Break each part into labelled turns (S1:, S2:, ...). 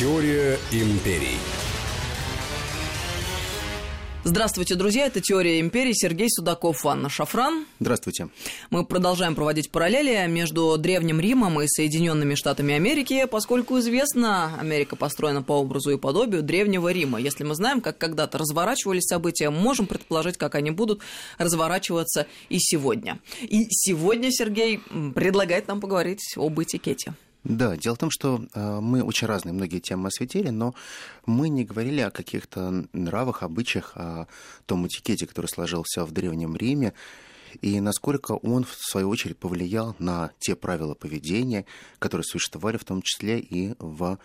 S1: Теория империй.
S2: Здравствуйте, друзья. Это «Теория империи». Сергей Судаков, Анна Шафран.
S3: Здравствуйте.
S2: Мы продолжаем проводить параллели между Древним Римом и Соединенными Штатами Америки, поскольку известно, Америка построена по образу и подобию Древнего Рима. Если мы знаем, как когда-то разворачивались события, можем предположить, как они будут разворачиваться и сегодня. И сегодня Сергей предлагает нам поговорить об этикете.
S3: Да, дело в том, что э, мы очень разные многие темы осветили, но мы не говорили о каких-то нравах, обычаях, о том этикете, который сложился в Древнем Риме, и насколько он, в свою очередь, повлиял на те правила поведения, которые существовали в том числе и в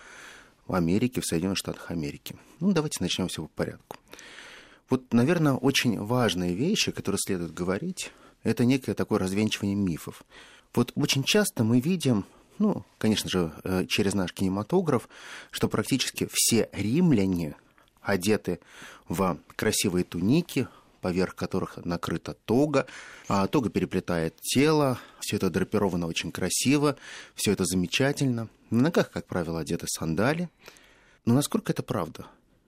S3: Америке, в Соединенных Штатах Америки. Ну, давайте начнем все по порядку. Вот, наверное, очень важные вещи, которые следует говорить, это некое такое развенчивание мифов. Вот очень часто мы видим ну, конечно же, э, через наш кинематограф, что практически все римляне одеты в красивые туники, поверх которых накрыта тога, а тога переплетает тело, все это драпировано очень красиво, все это замечательно. На ногах, как правило, одеты сандали. Но насколько это правда?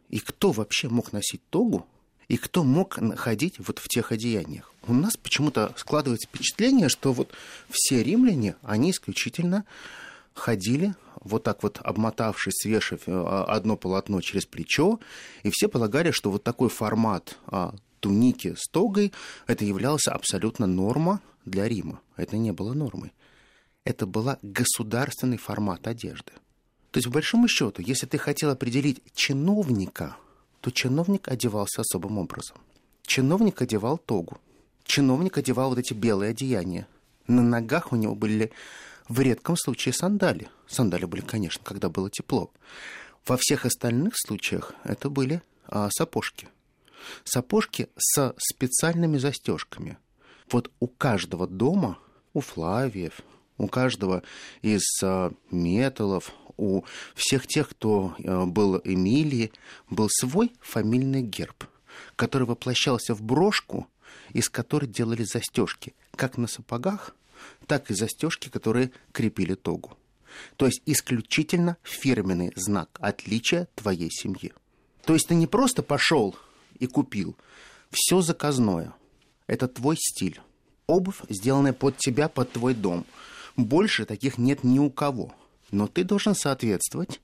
S3: И кто вообще мог носить тогу и кто мог ходить вот в тех одеяниях. У нас почему-то складывается впечатление, что вот все римляне, они исключительно ходили вот так вот обмотавшись, свешив э, одно полотно через плечо, и все полагали, что вот такой формат а, туники с тогой, это являлось абсолютно норма для Рима. Это не было нормой. Это была государственный формат одежды. То есть, по большому счету, если ты хотел определить чиновника – то чиновник одевался особым образом. Чиновник одевал тогу. Чиновник одевал вот эти белые одеяния. На ногах у него были в редком случае сандали. Сандали были, конечно, когда было тепло. Во всех остальных случаях это были а, сапожки. Сапожки со специальными застежками. Вот у каждого дома, у Флавиев, у каждого из а, металлов, у всех тех, кто э, был Эмилии, был свой фамильный герб, который воплощался в брошку, из которой делали застежки, как на сапогах, так и застежки, которые крепили тогу. То есть исключительно фирменный знак отличия твоей семьи. То есть ты не просто пошел и купил, все заказное. Это твой стиль. Обувь, сделанная под тебя, под твой дом. Больше таких нет ни у кого. Но ты должен соответствовать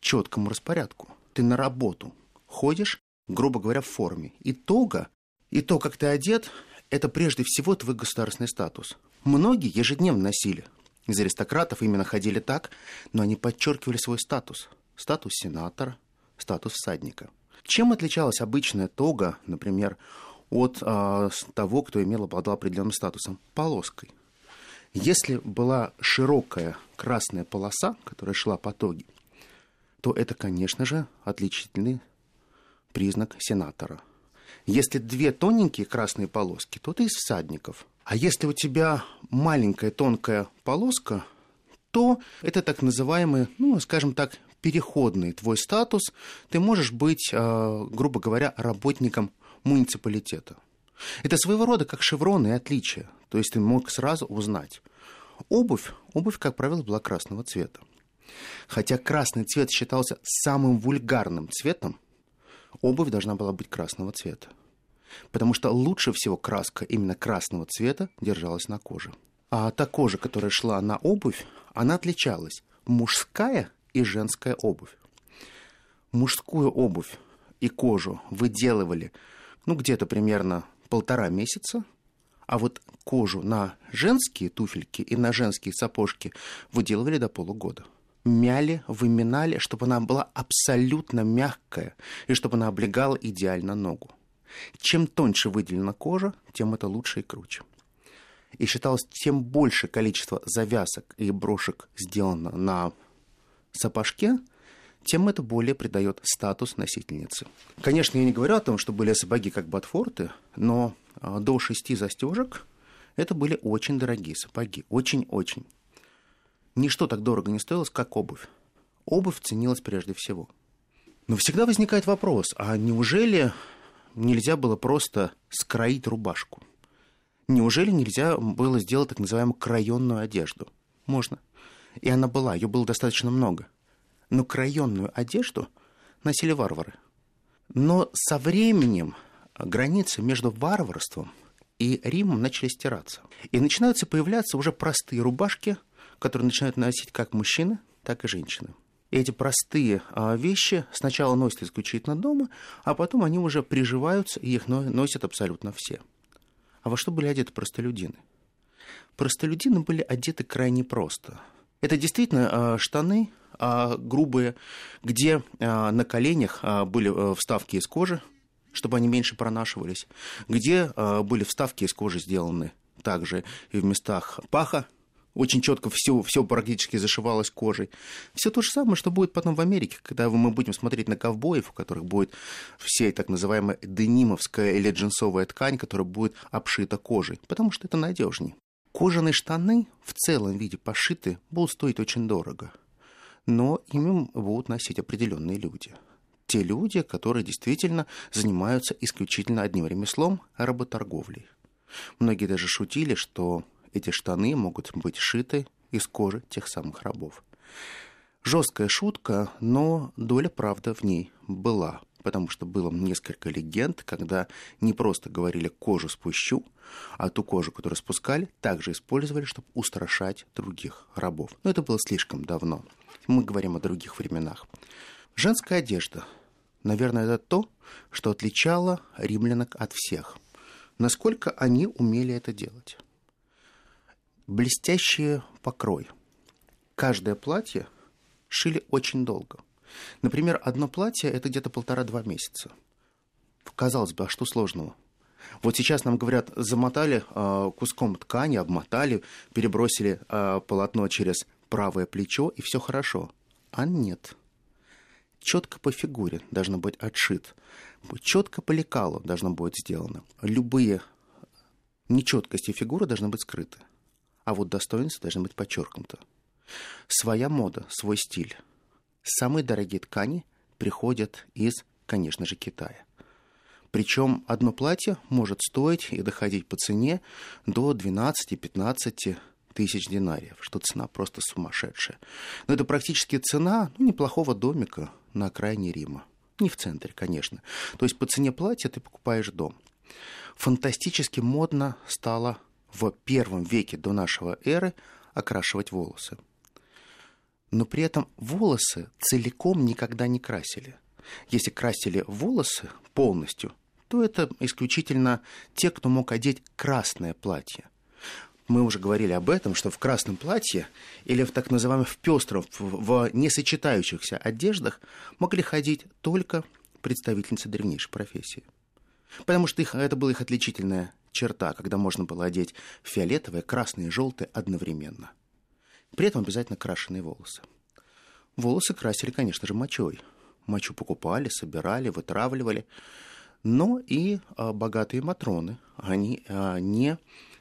S3: четкому распорядку. Ты на работу ходишь, грубо говоря, в форме. И тога, и то, как ты одет, это прежде всего твой государственный статус. Многие ежедневно носили. Из аристократов именно ходили так, но они подчеркивали свой статус. Статус сенатора, статус всадника. Чем отличалась обычная тога, например, от э, того, кто имел обладал определенным статусом? Полоской – если была широкая красная полоса, которая шла по тоге, то это, конечно же, отличительный признак сенатора. Если две тоненькие красные полоски, то ты из всадников. А если у тебя маленькая тонкая полоска, то это так называемый, ну, скажем так, переходный твой статус. Ты можешь быть, а, грубо говоря, работником муниципалитета. Это своего рода как шевроны и отличия. То есть ты мог сразу узнать. Обувь, обувь, как правило, была красного цвета. Хотя красный цвет считался самым вульгарным цветом, обувь должна была быть красного цвета. Потому что лучше всего краска именно красного цвета держалась на коже. А та кожа, которая шла на обувь, она отличалась. Мужская и женская обувь. Мужскую обувь и кожу выделывали ну, где-то примерно полтора месяца, а вот кожу на женские туфельки и на женские сапожки выделывали до полугода. Мяли, выминали, чтобы она была абсолютно мягкая и чтобы она облегала идеально ногу. Чем тоньше выделена кожа, тем это лучше и круче. И считалось, тем больше количество завязок и брошек сделано на сапожке, тем это более придает статус носительницы. Конечно, я не говорю о том, что были сапоги как ботфорты, но а, до шести застежек это были очень дорогие сапоги. Очень-очень. Ничто так дорого не стоило, как обувь. Обувь ценилась прежде всего. Но всегда возникает вопрос, а неужели нельзя было просто скроить рубашку? Неужели нельзя было сделать так называемую краенную одежду? Можно. И она была, ее было достаточно много. Но крайонную одежду носили варвары. Но со временем границы между варварством и Римом начали стираться. И начинаются появляться уже простые рубашки, которые начинают носить как мужчины, так и женщины. Эти простые а, вещи сначала носят исключительно дома, а потом они уже приживаются, и их носят абсолютно все. А во что были одеты простолюдины? Простолюдины были одеты крайне просто. Это действительно а, штаны а, грубые, где на коленях были э, вставки из кожи, чтобы они меньше пронашивались, где были вставки из кожи сделаны также и в местах паха, очень четко все, все практически зашивалось кожей. Все то же самое, что будет потом в Америке, когда мы будем смотреть на ковбоев, у которых будет вся так называемая денимовская или джинсовая ткань, которая будет обшита кожей, потому что это надежнее. Кожаные штаны в целом виде пошиты будут стоить очень дорого, но ими будут носить определенные люди. Те люди, которые действительно занимаются исключительно одним ремеслом – работорговлей. Многие даже шутили, что эти штаны могут быть шиты из кожи тех самых рабов. Жесткая шутка, но доля правды в ней была, потому что было несколько легенд, когда не просто говорили «кожу спущу», а ту кожу, которую спускали, также использовали, чтобы устрашать других рабов. Но это было слишком давно. Мы говорим о других временах. Женская одежда. Наверное, это то, что отличало римлянок от всех. Насколько они умели это делать блестящий покрой. Каждое платье шили очень долго. Например, одно платье – это где-то полтора-два месяца. Казалось бы, а что сложного? Вот сейчас нам говорят, замотали э, куском ткани, обмотали, перебросили э, полотно через правое плечо, и все хорошо. А нет. Четко по фигуре должно быть отшит. Четко по лекалу должно быть сделано. Любые нечеткости фигуры должны быть скрыты а вот достоинство должно быть подчеркнуто. Своя мода, свой стиль. Самые дорогие ткани приходят из, конечно же, Китая. Причем одно платье может стоить и доходить по цене до 12-15 тысяч динариев, что цена просто сумасшедшая. Но это практически цена ну, неплохого домика на окраине Рима. Не в центре, конечно. То есть по цене платья ты покупаешь дом. Фантастически модно стало в первом веке до нашего эры окрашивать волосы. Но при этом волосы целиком никогда не красили. Если красили волосы полностью, то это исключительно те, кто мог одеть красное платье. Мы уже говорили об этом, что в красном платье или в так называемом в пестром, в несочетающихся одеждах могли ходить только представительницы древнейшей профессии. Потому что их, это была их отличительная черта, когда можно было одеть фиолетовое, красное и желтое одновременно. При этом обязательно крашеные волосы. Волосы красили, конечно же, мочой. Мочу покупали, собирали, вытравливали. Но и а, богатые матроны, они а, не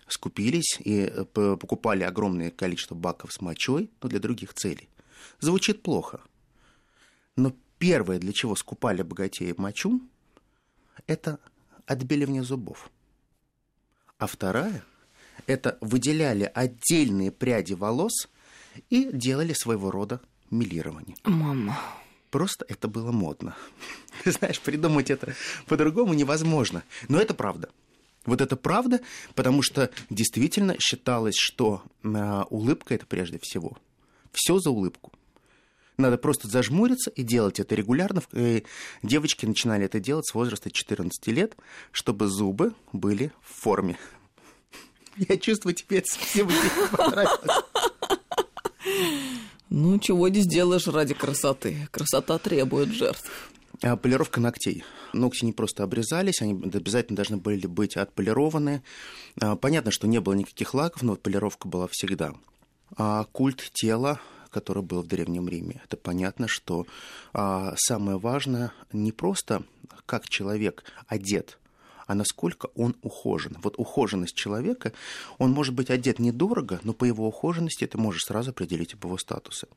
S3: скупились и а, покупали огромное количество баков с мочой, но для других целей. Звучит плохо. Но первое, для чего скупали богатеи мочу, это отбеливание зубов. А вторая – это выделяли отдельные пряди волос и делали своего рода милирование.
S2: Мама.
S3: Просто это было модно. Ты знаешь, придумать это по-другому невозможно. Но это правда. Вот это правда, потому что действительно считалось, что э, улыбка это прежде всего. Все за улыбку. Надо просто зажмуриться и делать это регулярно. И э, девочки начинали это делать с возраста 14 лет, чтобы зубы были в форме. Я чувствую, тебе это совсем не понравилось.
S2: Ну, чего не сделаешь ради красоты. Красота требует жертв.
S3: А, полировка ногтей. Ногти не просто обрезались, они обязательно должны были быть отполированы. А, понятно, что не было никаких лаков, но полировка была всегда. А культ тела который был в Древнем Риме. Это понятно, что а, самое важное не просто как человек одет, а насколько он ухожен. Вот ухоженность человека, он может быть одет недорого, но по его ухоженности ты можешь сразу определить его статусы.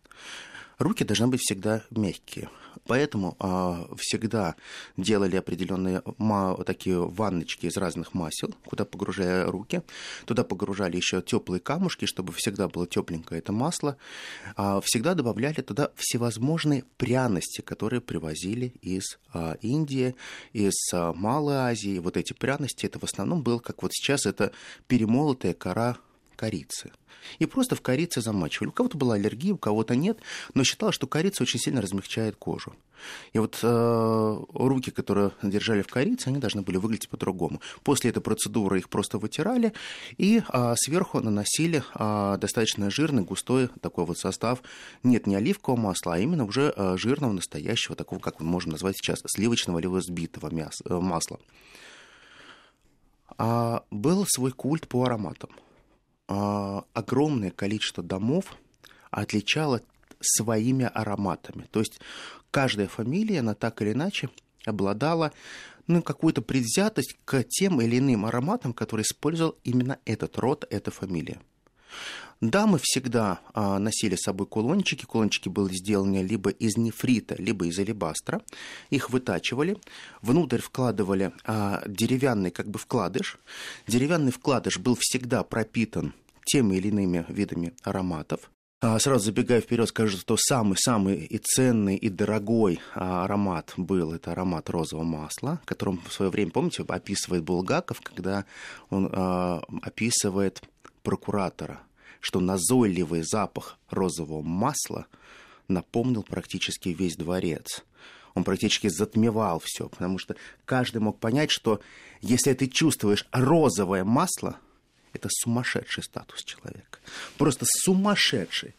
S3: Руки должны быть всегда мягкие. Поэтому а, всегда делали определенные ма- такие ванночки из разных масел, куда погружая руки. Туда погружали еще теплые камушки, чтобы всегда было тепленькое это масло. А, всегда добавляли туда всевозможные пряности, которые привозили из а, Индии, из а, Малой Азии. Вот эти пряности, это в основном было, как вот сейчас, это перемолотая кора корицы. И просто в корице замачивали. У кого-то была аллергия, у кого-то нет, но считалось, что корица очень сильно размягчает кожу. И вот э, руки, которые держали в корице, они должны были выглядеть по-другому. После этой процедуры их просто вытирали и э, сверху наносили э, достаточно жирный, густой такой вот состав. Нет, не оливкового масла, а именно уже э, жирного, настоящего, такого, как мы можем назвать сейчас, сливочного или взбитого мяса, э, масла. А был свой культ по ароматам – огромное количество домов отличало своими ароматами. То есть каждая фамилия, она так или иначе обладала ну, какую-то предвзятость к тем или иным ароматам, которые использовал именно этот род, эта фамилия. Дамы всегда а, носили с собой кулончики. Кулончики были сделаны либо из нефрита, либо из алебастра. Их вытачивали, внутрь вкладывали а, деревянный как бы вкладыш. Деревянный вкладыш был всегда пропитан теми или иными видами ароматов. А, сразу забегая вперед, скажу, что самый-самый и ценный, и дорогой а, аромат был, это аромат розового масла, которым в свое время, помните, описывает Булгаков, когда он а, описывает прокуратора, что назойливый запах розового масла напомнил практически весь дворец. Он практически затмевал все, потому что каждый мог понять, что если ты чувствуешь розовое масло, это сумасшедший статус человека. Просто сумасшедший.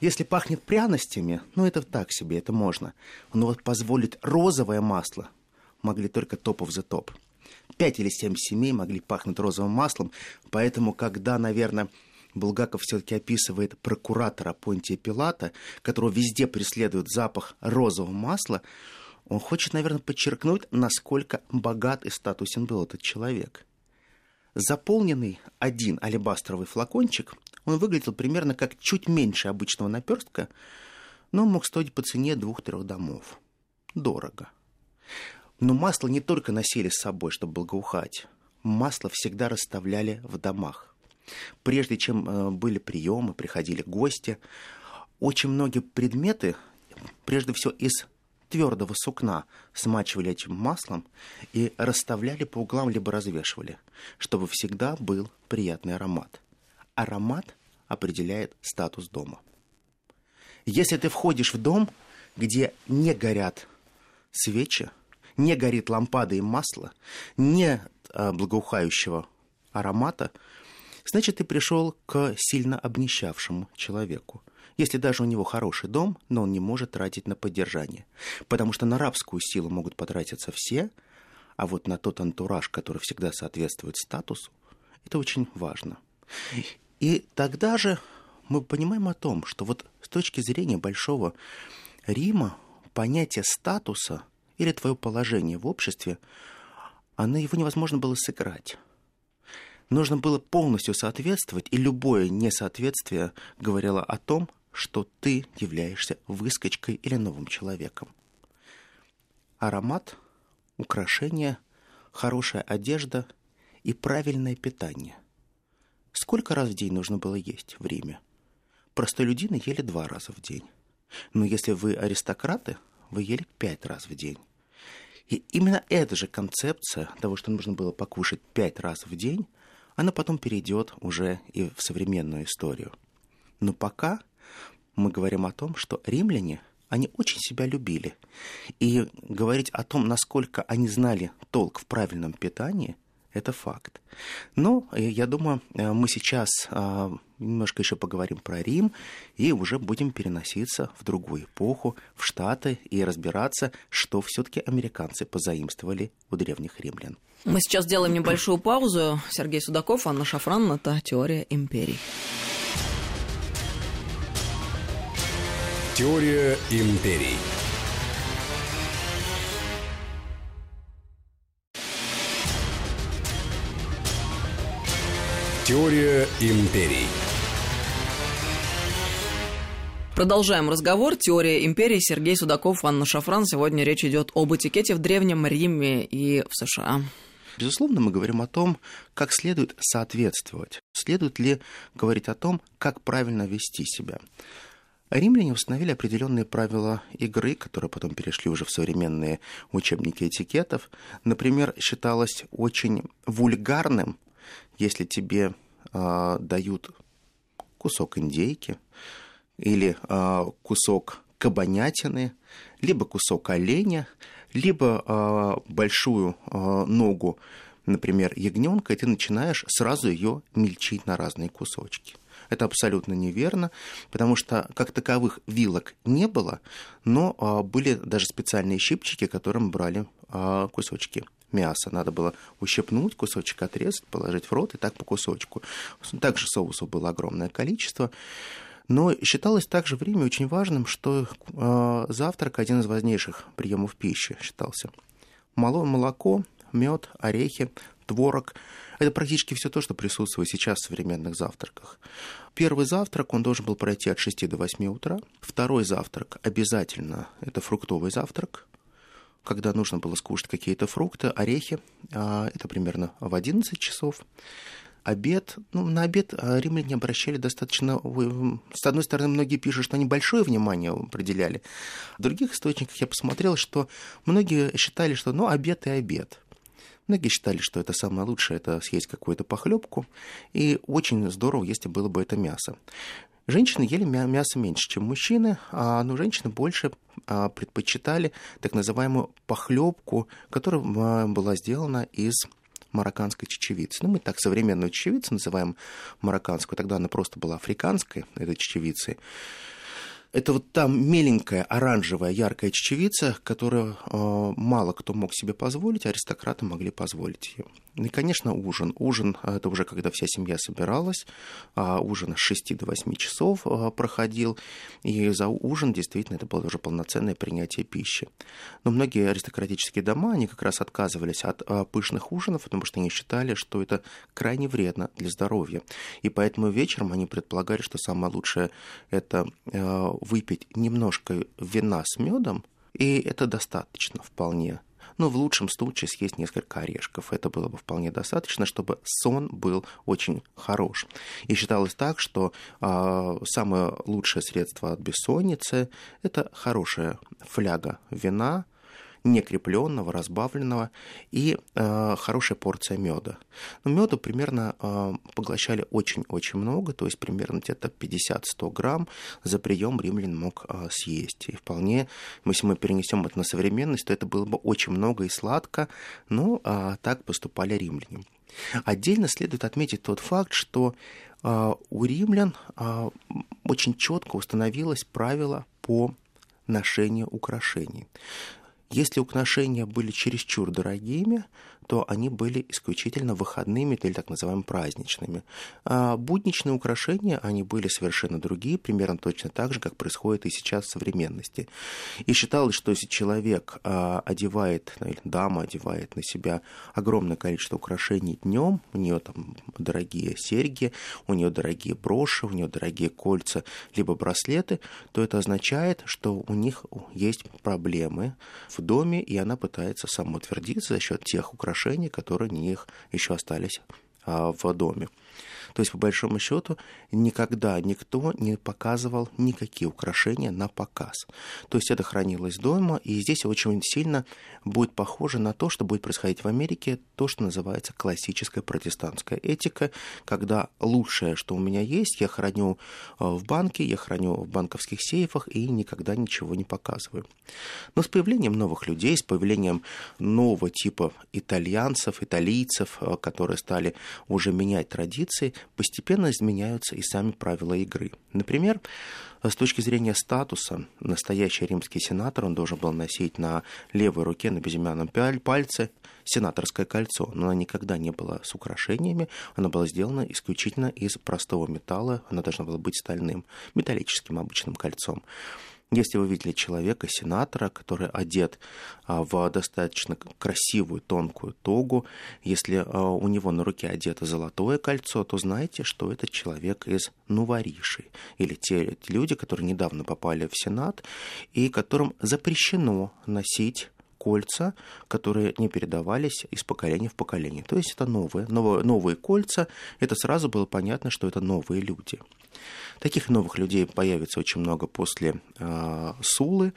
S3: Если пахнет пряностями, ну это так себе, это можно. Но вот позволить розовое масло могли только топов за топ. Пять или семь семей могли пахнуть розовым маслом, поэтому, когда, наверное, Булгаков все-таки описывает прокуратора Понтия Пилата, которого везде преследует запах розового масла, он хочет, наверное, подчеркнуть, насколько богат и статусен был этот человек. Заполненный один алебастровый флакончик, он выглядел примерно как чуть меньше обычного наперстка, но мог стоить по цене двух-трех домов. Дорого. Но масло не только носили с собой, чтобы благоухать. Масло всегда расставляли в домах. Прежде чем э, были приемы, приходили гости, очень многие предметы, прежде всего из твердого сукна смачивали этим маслом и расставляли по углам, либо развешивали, чтобы всегда был приятный аромат. Аромат определяет статус дома. Если ты входишь в дом, где не горят свечи, не горит лампада и масло, нет а, благоухающего аромата, значит, ты пришел к сильно обнищавшему человеку если даже у него хороший дом, но он не может тратить на поддержание. Потому что на рабскую силу могут потратиться все, а вот на тот антураж, который всегда соответствует статусу, это очень важно. И тогда же мы понимаем о том, что вот с точки зрения Большого Рима понятие статуса или твое положение в обществе, оно, его невозможно было сыграть. Нужно было полностью соответствовать, и любое несоответствие говорило о том, что ты являешься выскочкой или новым человеком. Аромат, украшение, хорошая одежда и правильное питание. Сколько раз в день нужно было есть в Риме? Простолюдины ели два раза в день. Но если вы аристократы, вы ели пять раз в день. И именно эта же концепция того, что нужно было покушать пять раз в день, она потом перейдет уже и в современную историю. Но пока мы говорим о том, что римляне, они очень себя любили. И говорить о том, насколько они знали толк в правильном питании, это факт. Но э, я думаю, э, мы сейчас э, немножко еще поговорим про Рим и уже будем переноситься в другую эпоху, в Штаты и разбираться, что все-таки американцы позаимствовали у древних римлян.
S2: Мы сейчас делаем небольшую паузу. Сергей Судаков, Анна Шафран, это «Теория империй».
S1: Теория империй. Теория империй.
S2: Продолжаем разговор. Теория империи. Сергей Судаков, Анна Шафран. Сегодня речь идет об этикете в Древнем Риме и в США.
S3: Безусловно, мы говорим о том, как следует соответствовать. Следует ли говорить о том, как правильно вести себя. Римляне установили определенные правила игры, которые потом перешли уже в современные учебники этикетов. Например, считалось очень вульгарным, если тебе э, дают кусок индейки или э, кусок кабанятины, либо кусок оленя, либо э, большую э, ногу, например, ягненка, и ты начинаешь сразу ее мельчить на разные кусочки. Это абсолютно неверно, потому что как таковых вилок не было, но а, были даже специальные щипчики, которым брали а, кусочки мяса. Надо было ущипнуть, кусочек отрезать, положить в рот и так по кусочку. Также соусов было огромное количество. Но считалось также время очень важным, что э, завтрак один из важнейших приемов пищи считался. Мало молоко, мед, орехи, творог. Это практически все то, что присутствует сейчас в современных завтраках. Первый завтрак, он должен был пройти от 6 до 8 утра. Второй завтрак обязательно, это фруктовый завтрак, когда нужно было скушать какие-то фрукты, орехи. А, это примерно в 11 часов обед, ну, на обед а, римляне обращали достаточно... С одной стороны, многие пишут, что они большое внимание определяли. В других источниках я посмотрел, что многие считали, что, ну, обед и обед. Многие считали, что это самое лучшее, это съесть какую-то похлебку, и очень здорово, если было бы это мясо. Женщины ели мясо меньше, чем мужчины, а, но женщины больше а, предпочитали так называемую похлебку, которая была сделана из марокканской чечевицы. Ну, мы так современную чечевицу называем марокканскую, тогда она просто была африканской, этой чечевицей. Это вот там меленькая, оранжевая, яркая чечевица, которую э, мало кто мог себе позволить, аристократы могли позволить ее. И, конечно, ужин. Ужин – это уже когда вся семья собиралась. А ужин с 6 до 8 часов а, проходил. И за ужин действительно это было уже полноценное принятие пищи. Но многие аристократические дома, они как раз отказывались от а, пышных ужинов, потому что они считали, что это крайне вредно для здоровья. И поэтому вечером они предполагали, что самое лучшее – это выпить немножко вина с медом, и это достаточно вполне но в лучшем случае съесть несколько орешков. Это было бы вполне достаточно, чтобы сон был очень хорош. И считалось так, что э, самое лучшее средство от бессонницы – это хорошая фляга вина, некрепленного, разбавленного и э, хорошая порция меда. Но меда примерно э, поглощали очень-очень много, то есть примерно где-то 50-100 грамм за прием римлян мог э, съесть. И вполне, если мы перенесем это на современность, то это было бы очень много и сладко, но э, так поступали римляне. Отдельно следует отметить тот факт, что э, у римлян э, очень четко установилось правило по ношению украшений. Если украшения были чересчур дорогими, то они были исключительно выходными или так называемыми праздничными. А будничные украшения, они были совершенно другие, примерно точно так же, как происходит и сейчас в современности. И считалось, что если человек а, одевает, ну, или дама одевает на себя огромное количество украшений днем, у нее там дорогие серьги, у нее дорогие броши, у нее дорогие кольца, либо браслеты, то это означает, что у них есть проблемы в доме, и она пытается самоутвердиться за счет тех украшений, украшений, которые у них еще остались а, в доме. То есть, по большому счету, никогда никто не показывал никакие украшения на показ. То есть это хранилось дома, и здесь очень сильно будет похоже на то, что будет происходить в Америке, то, что называется классическая протестантская этика, когда лучшее, что у меня есть, я храню э, в банке, я храню в банковских сейфах и никогда ничего не показываю. Но с появлением новых людей, с появлением нового типа итальянцев, италийцев, э, которые стали уже менять традиции, постепенно изменяются и сами правила игры. Например, с точки зрения статуса, настоящий римский сенатор, он должен был носить на левой руке, на безымянном пальце сенаторское кольцо, но оно никогда не было с украшениями, оно было сделано исключительно из простого металла, оно должно было быть стальным, металлическим обычным кольцом. Если вы видели человека, сенатора, который одет а, в достаточно красивую тонкую тогу, если а, у него на руке одето золотое кольцо, то знаете, что это человек из Нувариши, или те люди, которые недавно попали в Сенат, и которым запрещено носить кольца, которые не передавались из поколения в поколение. То есть это новые, новые, новые кольца, это сразу было понятно, что это новые люди. Таких новых людей появится очень много после э, Сулы.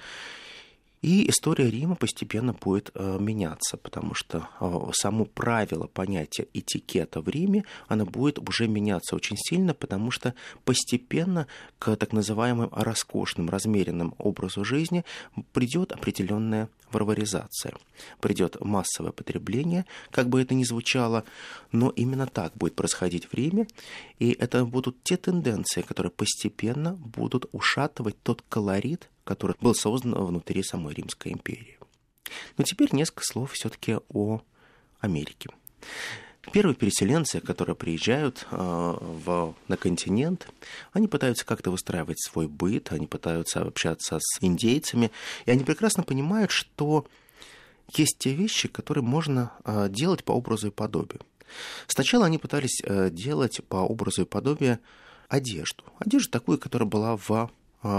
S3: И история Рима постепенно будет э, меняться, потому что э, само правило понятия этикета в Риме, оно будет уже меняться очень сильно, потому что постепенно к так называемым роскошным, размеренным образу жизни придет определенная варваризация. Придет массовое потребление, как бы это ни звучало, но именно так будет происходить в Риме, и это будут те тенденции, которые постепенно будут ушатывать тот колорит, который был создан внутри самой Римской империи. Но теперь несколько слов все-таки о Америке. Первые переселенцы, которые приезжают э, в, на континент, они пытаются как-то выстраивать свой быт, они пытаются общаться с индейцами, и они прекрасно понимают, что есть те вещи, которые можно э, делать по образу и подобию. Сначала они пытались э, делать по образу и подобию одежду. Одежду такую, которая была в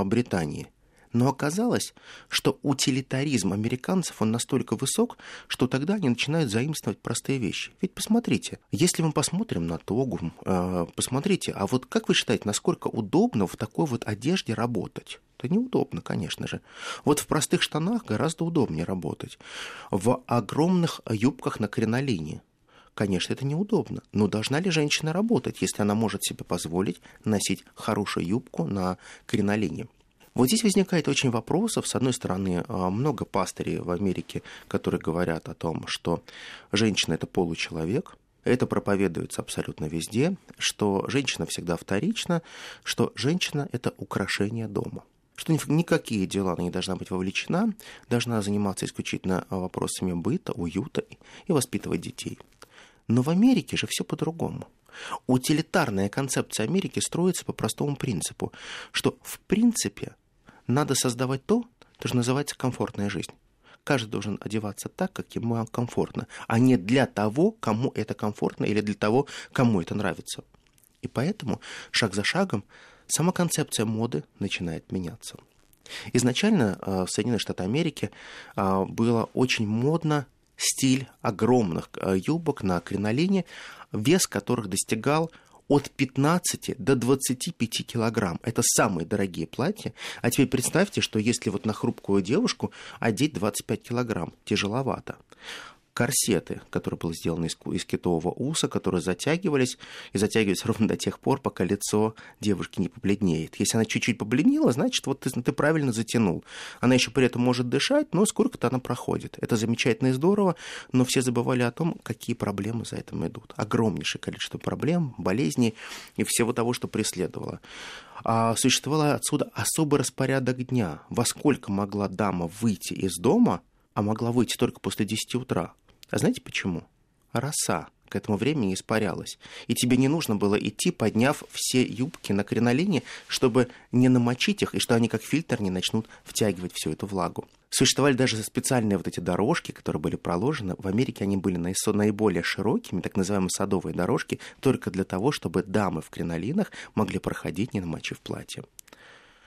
S3: Британии. Но оказалось, что утилитаризм американцев, он настолько высок, что тогда они начинают заимствовать простые вещи. Ведь посмотрите, если мы посмотрим на тогу, э, посмотрите, а вот как вы считаете, насколько удобно в такой вот одежде работать? Это неудобно, конечно же. Вот в простых штанах гораздо удобнее работать. В огромных юбках на кринолине Конечно, это неудобно, но должна ли женщина работать, если она может себе позволить носить хорошую юбку на кринолине? Вот здесь возникает очень вопросов. С одной стороны, а, много пастырей в Америке, которые говорят о том, что женщина – это получеловек, это проповедуется абсолютно везде, что женщина всегда вторична, что женщина – это украшение дома что никакие дела она не должна быть вовлечена, должна заниматься исключительно вопросами быта, уюта и воспитывать детей. Но в Америке же все по-другому. Утилитарная концепция Америки строится по простому принципу, что в принципе надо создавать то, что называется комфортная жизнь. Каждый должен одеваться так, как ему комфортно, а не для того, кому это комфортно или для того, кому это нравится. И поэтому шаг за шагом сама концепция моды начинает меняться. Изначально э, в Соединенных Штатах Америки э, было очень модно стиль огромных э, юбок на кринолине, вес которых достигал от 15 до 25 килограмм. Это самые дорогие платья. А теперь представьте, что если вот на хрупкую девушку одеть 25 килограмм, тяжеловато корсеты, которые были сделаны из, из китового уса, которые затягивались и затягивались ровно до тех пор, пока лицо девушки не побледнеет. Если она чуть-чуть побледнела, значит, вот ты, ты правильно затянул. Она еще при этом может дышать, но сколько-то она проходит. Это замечательно и здорово, но все забывали о том, какие проблемы за этим идут. Огромнейшее количество проблем, болезней и всего того, что преследовало. А существовал отсюда особый распорядок дня. Во сколько могла дама выйти из дома, а могла выйти только после 10 утра. А знаете почему? Роса к этому времени испарялась. И тебе не нужно было идти, подняв все юбки на кринолине, чтобы не намочить их, и что они как фильтр не начнут втягивать всю эту влагу. Существовали даже специальные вот эти дорожки, которые были проложены. В Америке они были наиболее широкими, так называемые садовые дорожки, только для того, чтобы дамы в кринолинах могли проходить, не намочив платье.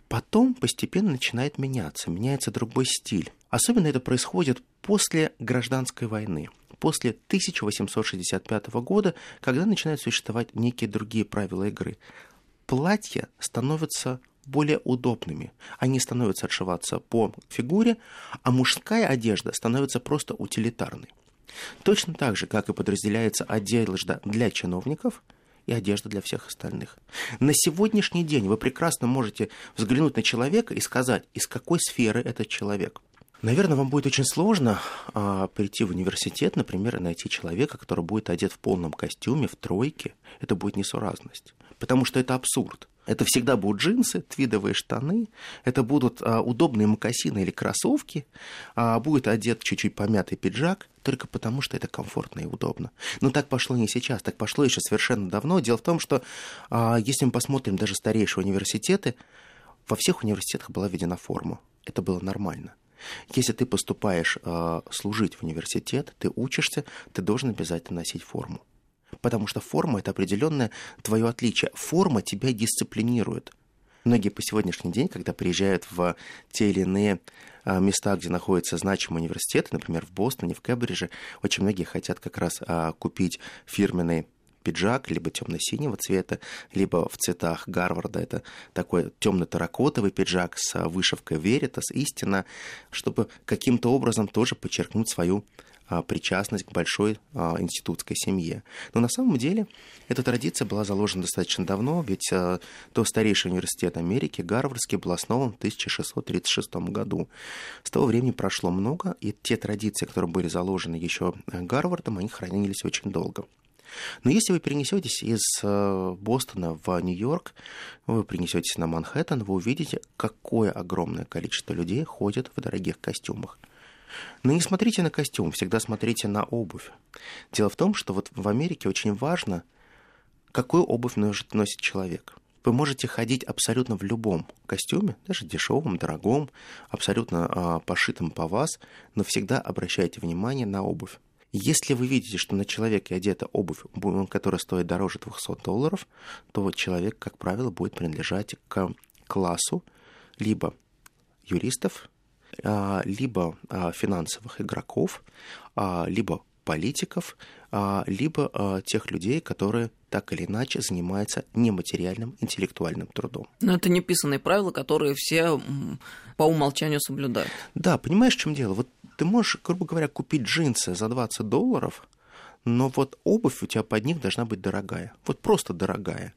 S3: Потом постепенно начинает меняться, меняется другой стиль. Особенно это происходит после гражданской войны, после 1865 года, когда начинают существовать некие другие правила игры. Платья становятся более удобными. Они становятся отшиваться по фигуре, а мужская одежда становится просто утилитарной. Точно так же, как и подразделяется одежда для чиновников – и одежда для всех остальных. На сегодняшний день вы прекрасно можете взглянуть на человека и сказать, из какой сферы этот человек. Наверное, вам будет очень сложно а, прийти в университет, например, и найти человека, который будет одет в полном костюме, в тройке. Это будет несуразность. Потому что это абсурд. Это всегда будут джинсы, твидовые штаны, это будут а, удобные мокасины или кроссовки, а, будет одет чуть-чуть помятый пиджак, только потому что это комфортно и удобно. Но так пошло не сейчас, так пошло еще совершенно давно. Дело в том, что а, если мы посмотрим даже старейшие университеты, во всех университетах была введена форма. Это было нормально. Если ты поступаешь э, служить в университет, ты учишься, ты должен обязательно носить форму. Потому что форма – это определенное твое отличие. Форма тебя дисциплинирует. Многие по сегодняшний день, когда приезжают в те или иные а, места, где находятся значимые университеты, например, в Бостоне, в Кембридже, очень многие хотят как раз а, купить фирменный пиджак, либо темно-синего цвета, либо в цветах Гарварда. Это такой темно-таракотовый пиджак с вышивкой Веритас, истина, чтобы каким-то образом тоже подчеркнуть свою а, причастность к большой а, институтской семье. Но на самом деле эта традиция была заложена достаточно давно, ведь а, то старейший университет Америки, Гарвардский, был основан в 1636 году. С того времени прошло много, и те традиции, которые были заложены еще Гарвардом, они хранились очень долго. Но если вы перенесетесь из Бостона в Нью-Йорк, вы перенесетесь на Манхэттен, вы увидите, какое огромное количество людей ходит в дорогих костюмах. Но не смотрите на костюм, всегда смотрите на обувь. Дело в том, что вот в Америке очень важно, какую обувь носит человек. Вы можете ходить абсолютно в любом костюме, даже дешевом, дорогом, абсолютно э, пошитом по вас, но всегда обращайте внимание на обувь. Если вы видите, что на человеке одета обувь, которая стоит дороже 200 долларов, то человек, как правило, будет принадлежать к классу либо юристов, а, либо а, финансовых игроков, а, либо политиков, либо тех людей, которые так или иначе занимаются нематериальным интеллектуальным трудом.
S2: Но это неписанные правила, которые все по умолчанию соблюдают.
S3: Да, понимаешь, в чем дело? Вот ты можешь, грубо говоря, купить джинсы за 20 долларов, но вот обувь у тебя под них должна быть дорогая. Вот просто дорогая.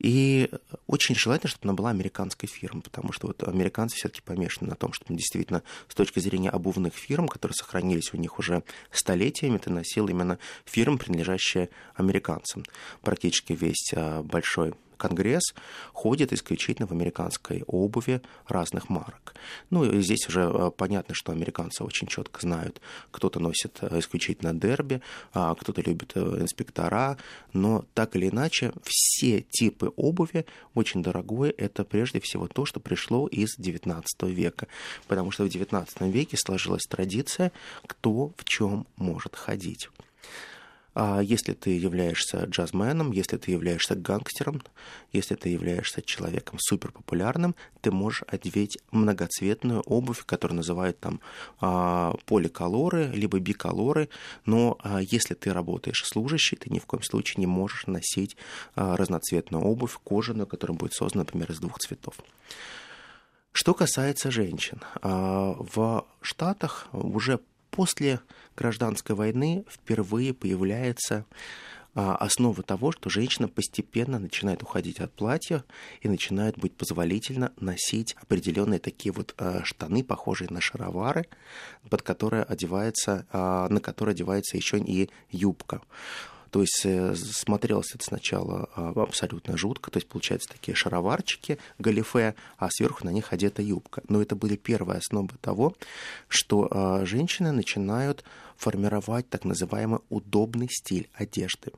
S3: И очень желательно, чтобы она была американской фирмы, потому что вот американцы все-таки помешаны на том, что действительно с точки зрения обувных фирм, которые сохранились у них уже столетиями, ты носил именно фирмы, принадлежащие американцам. Практически весь а, большой Конгресс ходит исключительно в американской обуви разных марок. Ну, и здесь уже э, понятно, что американцы очень четко знают, кто-то носит э, исключительно дерби, а кто-то любит э, инспектора, но так или иначе все типы обуви очень дорогое. Это прежде всего то, что пришло из XIX века, потому что в XIX веке сложилась традиция, кто в чем может ходить. А если ты являешься джазменом, если ты являешься гангстером, если ты являешься человеком суперпопулярным, ты можешь одеть многоцветную обувь, которую называют там а, поликолоры, либо биколоры, но а, если ты работаешь служащий, ты ни в коем случае не можешь носить разноцветную обувь, кожаную, которая будет создана, например, из двух цветов. Что касается женщин, в Штатах уже после гражданской войны впервые появляется а, основа того, что женщина постепенно начинает уходить от платья и начинает быть позволительно носить определенные такие вот а, штаны, похожие на шаровары, под которые одевается, а, на которые одевается еще и юбка. То есть э, смотрелось это сначала а, абсолютно жутко, то есть получается такие шароварчики, галифе, а сверху на них одета юбка. Но это были первые основы того, что а, женщины начинают формировать так называемый удобный стиль одежды.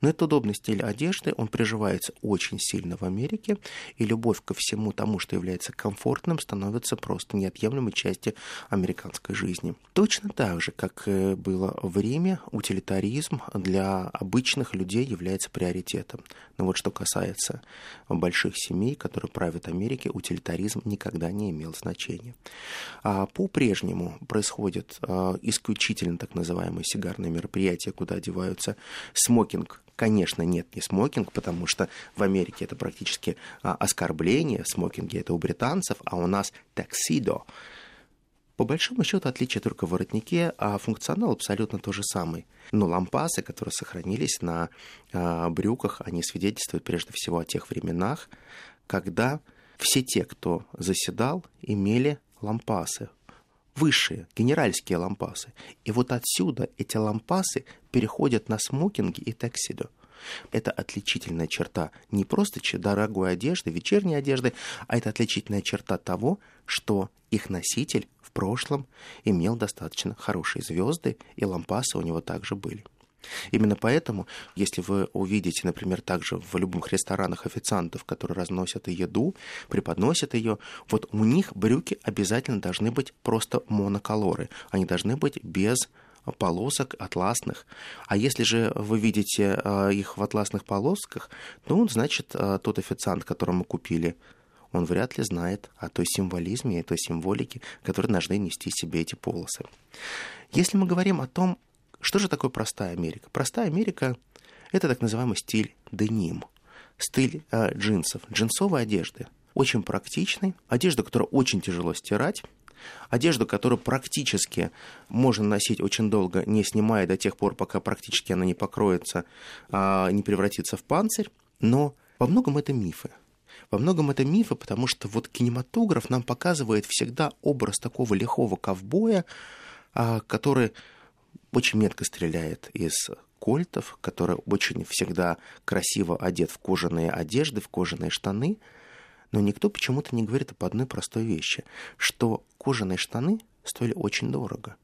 S3: Но этот удобный стиль одежды, он приживается очень сильно в Америке, и любовь ко всему тому, что является комфортным, становится просто неотъемлемой частью американской жизни. Точно так же, как было в Риме, утилитаризм для обычных людей является приоритетом. Но вот что касается больших семей, которые правят Америке, утилитаризм никогда не имел значения. А по-прежнему происходят а, исключительно так называемые сигарные мероприятия, куда одеваются смокинг смокинг. Конечно, нет, не смокинг, потому что в Америке это практически а, оскорбление. Смокинги это у британцев, а у нас таксидо. По большому счету отличие только в воротнике, а функционал абсолютно то же самый. Но лампасы, которые сохранились на а, брюках, они свидетельствуют прежде всего о тех временах, когда все те, кто заседал, имели лампасы высшие, генеральские лампасы. И вот отсюда эти лампасы переходят на смокинги и тексидо. Это отличительная черта не просто дорогой одежды, вечерней одежды, а это отличительная черта того, что их носитель в прошлом имел достаточно хорошие звезды, и лампасы у него также были. Именно поэтому, если вы увидите, например, также в любых ресторанах официантов, которые разносят еду, преподносят ее, вот у них брюки обязательно должны быть просто моноколоры. Они должны быть без полосок атласных. А если же вы видите э, их в атласных полосках, ну, значит, э, тот официант, которому купили, он вряд ли знает о той символизме и той символике, которые должны нести себе эти полосы. Если мы говорим о том, что же такое простая Америка? Простая Америка – это так называемый стиль деним, стиль э, джинсов, джинсовой одежды. Очень практичный, одежда, которую очень тяжело стирать, одежду, которую практически можно носить очень долго, не снимая до тех пор, пока практически она не покроется, а не превратится в панцирь. Но во многом это мифы. Во многом это мифы, потому что вот кинематограф нам показывает всегда образ такого лихого ковбоя, а, который очень метко стреляет из кольтов, который очень всегда красиво одет в кожаные одежды, в кожаные штаны. Но никто почему-то не говорит об одной простой вещи, что кожаные штаны стоили очень дорого.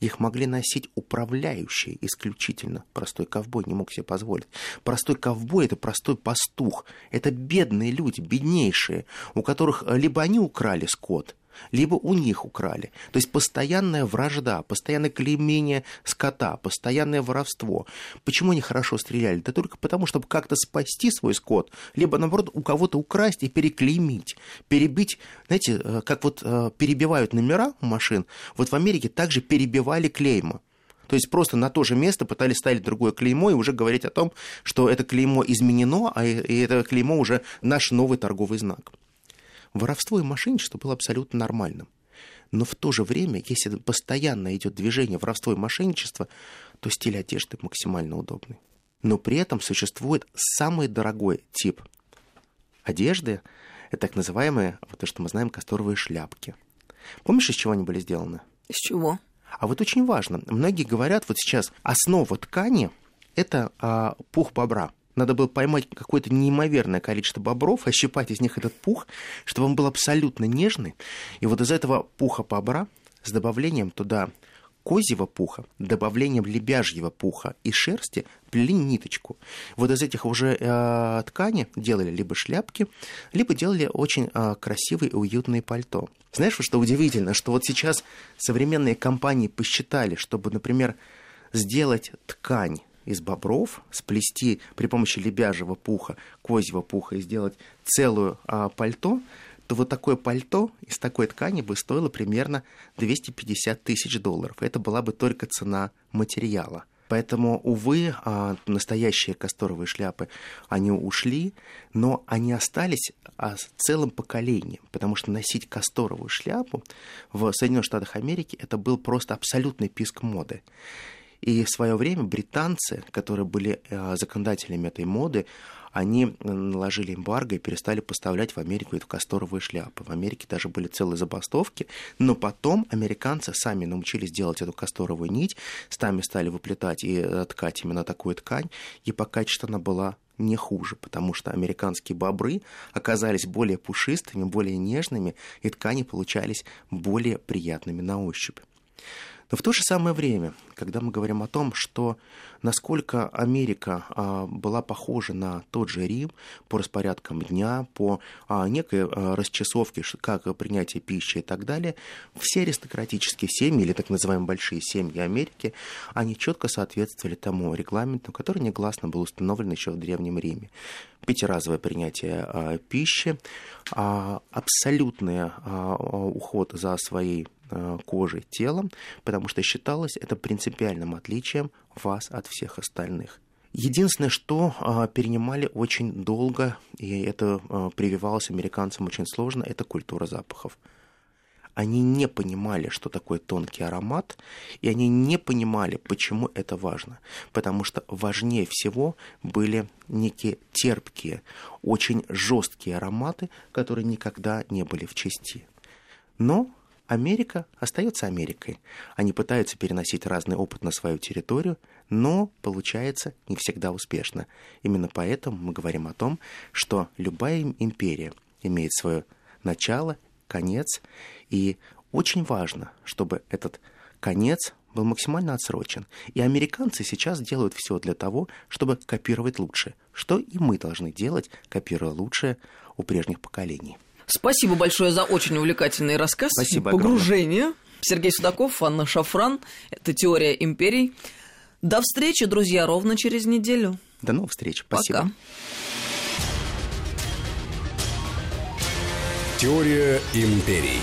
S3: Их могли носить управляющие исключительно. Простой ковбой не мог себе позволить. Простой ковбой – это простой пастух. Это бедные люди, беднейшие, у которых либо они украли скот – либо у них украли. То есть постоянная вражда, постоянное клеймение скота, постоянное воровство. Почему они хорошо стреляли? Да только потому, чтобы как-то спасти свой скот, либо, наоборот, у кого-то украсть и переклеймить, перебить. Знаете, э, как вот э, перебивают номера у машин, вот в Америке также перебивали клейма. То есть просто на то же место пытались ставить другое клеймо и уже говорить о том, что это клеймо изменено, а это клеймо уже наш новый торговый знак. Воровство и мошенничество было абсолютно нормальным. Но в то же время, если постоянно идет движение воровство и мошенничество, то стиль одежды максимально удобный. Но при этом существует самый дорогой тип одежды, это так называемые, вот то, что мы знаем, касторовые шляпки. Помнишь, из чего они были сделаны?
S2: Из чего?
S3: А вот очень важно, многие говорят, вот сейчас основа ткани – это а, пух бобра – надо было поймать какое-то неимоверное количество бобров, ощипать из них этот пух, чтобы он был абсолютно нежный. И вот из этого пуха бобра с добавлением туда козьего пуха, добавлением лебяжьего пуха и шерсти плели ниточку. Вот из этих уже э, ткани делали либо шляпки, либо делали очень э, красивые и уютные пальто. Знаешь, что удивительно, что вот сейчас современные компании посчитали, чтобы, например, сделать ткань из бобров, сплести при помощи лебяжьего пуха, козьего пуха и сделать целую а, пальто, то вот такое пальто из такой ткани бы стоило примерно 250 тысяч долларов. Это была бы только цена материала. Поэтому, увы, а, настоящие касторовые шляпы, они ушли, но они остались а, целым поколением, потому что носить касторовую шляпу в Соединенных Штатах Америки это был просто абсолютный писк моды. И в свое время британцы, которые были э, законодателями этой моды, они наложили эмбарго и перестали поставлять в Америку эту касторовые шляпы. В Америке даже были целые забастовки, но потом американцы сами научились делать эту касторовую нить, сами стали выплетать и э, ткать именно такую ткань, и по качеству она была не хуже, потому что американские бобры оказались более пушистыми, более нежными, и ткани получались более приятными на ощупь. Но в то же самое время, когда мы говорим о том, что насколько Америка а, была похожа на тот же Рим по распорядкам дня, по а, некой а, расчесовке, как принятие пищи и так далее, все аристократические семьи, или так называемые большие семьи Америки, они четко соответствовали тому регламенту, который негласно был установлен еще в Древнем Риме. Пятиразовое принятие пищи, абсолютный уход за своей кожей, телом, потому что считалось это принципиальным отличием вас от всех остальных. Единственное, что а, перенимали очень долго, и это а, прививалось американцам очень сложно, это культура запахов. Они не понимали, что такое тонкий аромат, и они не понимали, почему это важно. Потому что важнее всего были некие терпкие, очень жесткие ароматы, которые никогда не были в части. Но Америка остается Америкой. Они пытаются переносить разный опыт на свою территорию, но получается не всегда успешно. Именно поэтому мы говорим о том, что любая империя имеет свое начало, конец, и очень важно, чтобы этот конец был максимально отсрочен. И американцы сейчас делают все для того, чтобы копировать лучше, что и мы должны делать, копируя лучшее у прежних поколений.
S2: Спасибо большое за очень увлекательный рассказ.
S3: Спасибо
S2: Погружение. Огромное. Сергей Судаков, Анна Шафран. Это «Теория империй». До встречи, друзья, ровно через неделю.
S3: До новых встреч. Спасибо. Пока.
S1: Теория империй.